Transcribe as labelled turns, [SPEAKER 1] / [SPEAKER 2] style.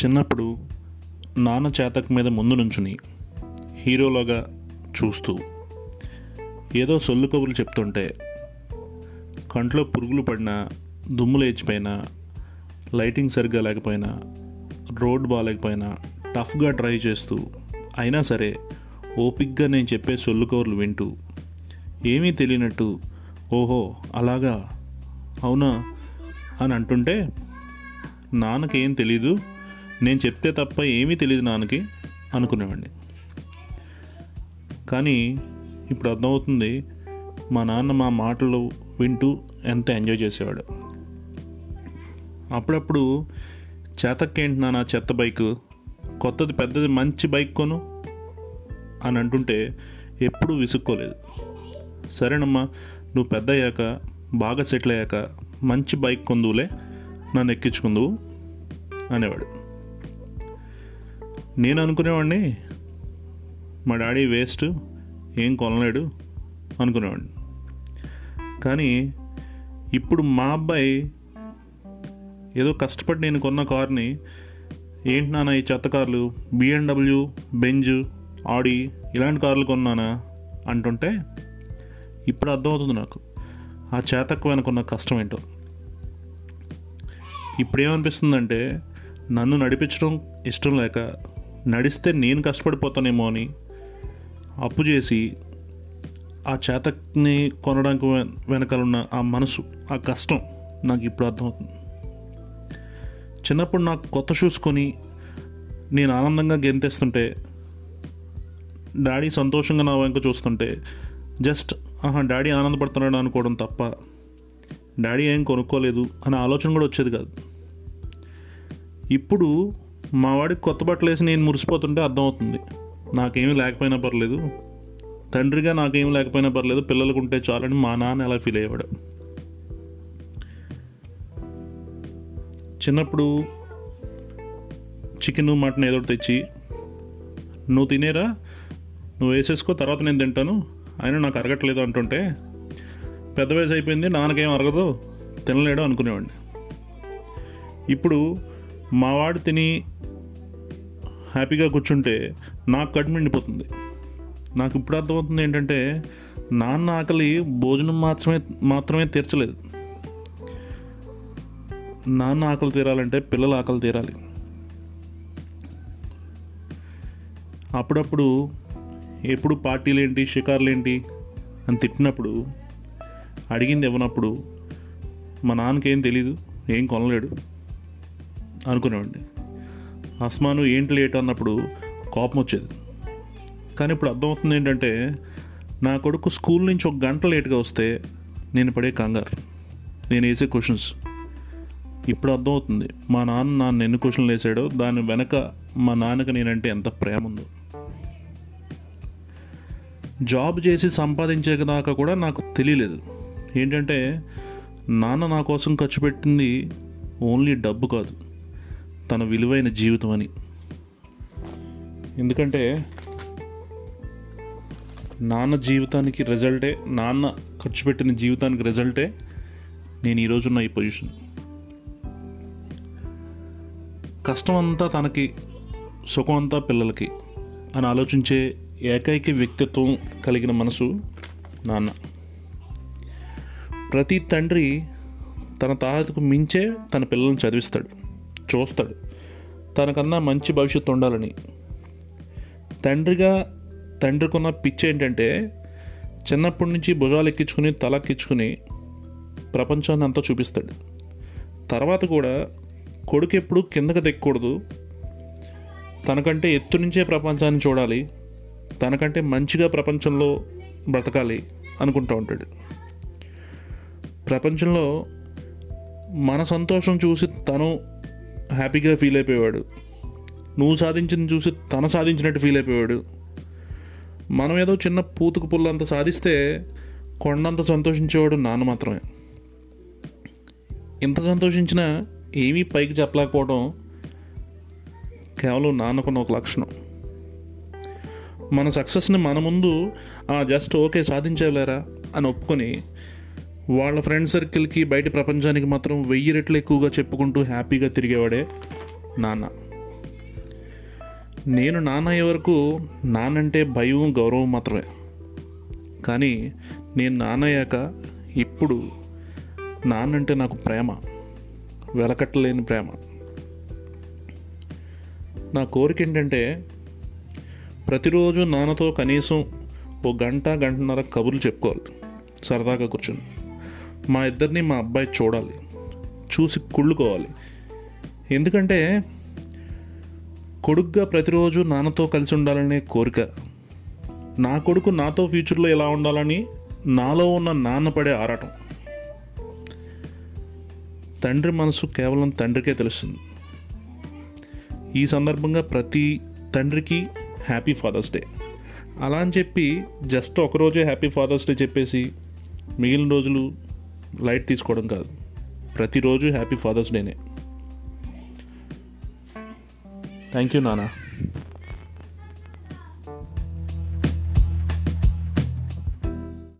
[SPEAKER 1] చిన్నప్పుడు నాన్న చేతక మీద ముందు నుంచుని హీరోలాగా చూస్తూ ఏదో సొల్లు కబుర్లు చెప్తుంటే కంట్లో పురుగులు పడినా దుమ్ము లేచిపోయినా లైటింగ్ సరిగ్గా లేకపోయినా రోడ్ బాగాలేకపోయినా టఫ్గా ట్రై చేస్తూ అయినా సరే ఓపిక్గా నేను చెప్పే సొల్లు కబుర్లు వింటూ ఏమీ తెలియనట్టు ఓహో అలాగా? అవునా? అని అంటుంటే నాన్నకేం తెలీదు? నేను చెప్తే తప్ప ఏమీ తెలియదు నాన్నకి అనుకునేవాడిని. కానీ ఇప్పుడు అర్థమవుతుంది మా నాన్న మా మాటలు వింటూ ఎంత ఎంజాయ్ చేసేవాడు. అప్పుడప్పుడు చేతక్కేంటి నాన్న చెత్త బైక్? కొత్తది పెద్దది మంచి బైక్ కొను అని అంటుంటే ఎప్పుడూ విసుక్కోలేదు. సరేనమ్మా నువ్వు పెద్ద అయ్యాక బాగా సెటిల్ అయ్యాక మంచి బైక్ కొందువులే నన్ను ఎక్కించుకుందువు అనేవాడు. నేను అనుకునేవాడిని మా డాడీ వేస్ట్ ఏం కొనలేడు అనుకునేవాడిని కానీ ఇప్పుడు మా అబ్బాయి ఏదో కష్టపడి నేను కొన్న కార్ని ఏంటి నాన్న ఈ చెత్త కార్లు? బిఎండబ్ల్యూ బెంజ్ ఆడి ఇలాంటి కార్లు కొన్నానా అంటుంటే ఇప్పుడు అర్థమవుతుంది నాకు. ఆ చేతకు వెనుకున్న కష్టం ఏంటో. ఇప్పుడేమనిపిస్తుందంటే నన్ను నడిపించడం ఇష్టం లేక నడిస్తే నేను కష్టపడిపోతానేమో అని అప్పు చేసి ఆ చేతని కొనడానికి వె- వెనకాల ఉన్న ఆ మనసు ఆ కష్టం నాకు ఇప్పుడు అర్థమవుతుంది. చిన్నప్పుడు నాకు కొత్త షూస్ కొని నేను ఆనందంగా గెంతేస్తుంటే డాడీ సంతోషంగా నా వెంక చూస్తుంటే జస్ట్ ఆహా డాడీ ఆనందపడుతున్నాడు అనుకోవడం తప్ప డాడీ ఏం కొనుక్కోలేదు అనే ఆలోచన కూడా వచ్చేది కాదు. ఇప్పుడు మా వాడికి కొత్త బట్టలు వేసి నేను మురిసిపోతుంటే అర్థమవుతుంది. నాకేమీ లేకపోయినా పర్లేదు. తండ్రిగా నాకేమీ లేకపోయినా పర్లేదు. పిల్లలకు ఉంటే చాలని మా నాన్న ఎలా ఫీల్ అయ్యేవాడు. చిన్నప్పుడు చికెన్ మటన్ ఏదో తెచ్చి నువ్వు తినేరా? నువ్వు వేసేసుకో తర్వాత నేను తింటాను. అయినా నాకు అరగట్లేదు అంటుంటే పెద్ద వయసు అయిపోయింది నాన్నకేం అరగదు తినలేడు అనుకునేవాడిని. ఇప్పుడు మావాడు తిని హ్యాపీగా కూర్చుంటే నాకు కడుపు నిండిపోతుంది. నాకు ఇప్పుడు అర్థమవుతుంది ఏంటంటే నాన్న ఆకలి భోజనం మాత్రమే మాత్రమే తీర్చలేదు. నాన్న ఆకలి తీరాలంటే పిల్లల ఆకలి తీరాలి. అప్పుడప్పుడు ఎప్పుడు పార్టీలు ఏంటి ఏంటి అని తిట్టినప్పుడు అడిగింది ఇవ్వనప్పుడు మా నాన్నకి ఏం తెలీదు ఏం కొనలేడు అనుకునేవాడిని. అస్మాను ఏంటి లేట్ అన్నప్పుడు కోపం వచ్చేది. కానీ ఇప్పుడు అర్థమవుతుంది ఏంటంటే నా కొడుకు స్కూల్ నుంచి ఒక గంట లేట్గా వస్తే నేను పడే కంగారు. నేను వేసే క్వశ్చన్స్. ఇప్పుడు అర్థమవుతుంది మా నాన్న నాన్న ఎన్ని క్వశ్చన్లు వేసాడో దాని వెనక మా నాన్నకి నేనంటే ఎంత ప్రేమ ఉందో. జాబ్ చేసి సంపాదించే దాకా కూడా నాకు తెలియలేదు. ఏంటంటే నాన్న నా కోసం ఖర్చు పెట్టింది ఓన్లీ డబ్బు కాదు. తన విలువైన జీవితం అని. ఎందుకంటే నాన్న జీవితానికి రిజల్టే నాన్న ఖర్చు పెట్టిన జీవితానికి రిజల్టే నేను ఈరోజున్న ఈ పొజిషన్ కష్టం అంతా తనకి సుఖం అంతా పిల్లలకి అని ఆలోచించే ఏకైక వ్యక్తిత్వం కలిగిన మనసు నాన్న. ప్రతి తండ్రి తన తాహతకు మించే తన పిల్లల్ని చదివిస్తాడు. చూస్తాడు. తనకన్నా మంచి భవిష్యత్తు ఉండాలని. తండ్రిగా తండ్రికున్న పిచ్చి ఏంటంటే చిన్నప్పటి నుంచి భుజాలు ఎక్కించుకుని తల ఎక్కించుకుని ప్రపంచాన్ని అంతా చూపిస్తాడు. తర్వాత కూడా కొడుకు ఎప్పుడు కిందకి దిక్కకూడదు తనకంటే ఎత్తు నుంచే ప్రపంచాన్ని చూడాలి. తనకంటే మంచిగా ప్రపంచంలో బ్రతకాలి అనుకుంటూ ఉంటాడు. ప్రపంచంలో మన సంతోషం చూసి తను హ్యాపీగా ఫీల్ అయిపోయేవాడు. నువ్వు సాధించింది చూసి తను సాధించినట్టు ఫీల్ అయిపోయాడు మనం ఏదో చిన్న పూతుకు పుల్లంత సాధిస్తే కొండంత సంతోషించేవాడు నాన్న మాత్రమే. ఇంత సంతోషించినా ఏమీ పైకి చెప్పలేకపోవడం కేవలం నాన్నకున్న ఒక లక్షణం. మన సక్సెస్ని మన ముందు జస్ట్ ఓకే సాధించలేరా అని ఒప్పుకొని వాళ్ళ ఫ్రెండ్ సర్కిల్కి బయట ప్రపంచానికి మాత్రం వెయ్యి రెట్లు ఎక్కువగా చెప్పుకుంటూ హ్యాపీగా తిరిగేవాడే నాన్న. నేను నాన్న అయ్యే వరకు నాన్నంటే భయం గౌరవం మాత్రమే. కానీ నేను నాన్న అయ్యాక ఇప్పుడు నాన్నంటే నాకు ప్రేమ వెలకట్టలేని ప్రేమ. నా కోరిక ఏంటంటే ప్రతిరోజు నాన్నతో కనీసం ఓ గంట గంటన్నర కబుర్లు చెప్పుకోవాలి. సరదాగా కూర్చొని. మా ఇద్దరిని మా అబ్బాయి చూడాలి. చూసి కుళ్ళుకోవాలి. ఎందుకంటే కొడుగ్గా ప్రతిరోజు నాన్నతో కలిసి ఉండాలనే కోరిక. నా కొడుకు నాతో ఫ్యూచర్లో ఎలా ఉండాలని నాలో ఉన్న నాన్న పడే ఆరాటం. తండ్రి మనసు కేవలం తండ్రికే తెలుస్తుంది. ఈ సందర్భంగా ప్రతి తండ్రికి హ్యాపీ ఫాదర్స్ డే. అలా అని చెప్పి జస్ట్ ఒకరోజే హ్యాపీ ఫాదర్స్ డే చెప్పేసి మిగిలిన రోజులు లైట్ తీసుకోవడం కాదు. ప్రతిరోజు హ్యాపీ ఫాదర్స్ డేనే. థ్యాంక్ యూ నానా.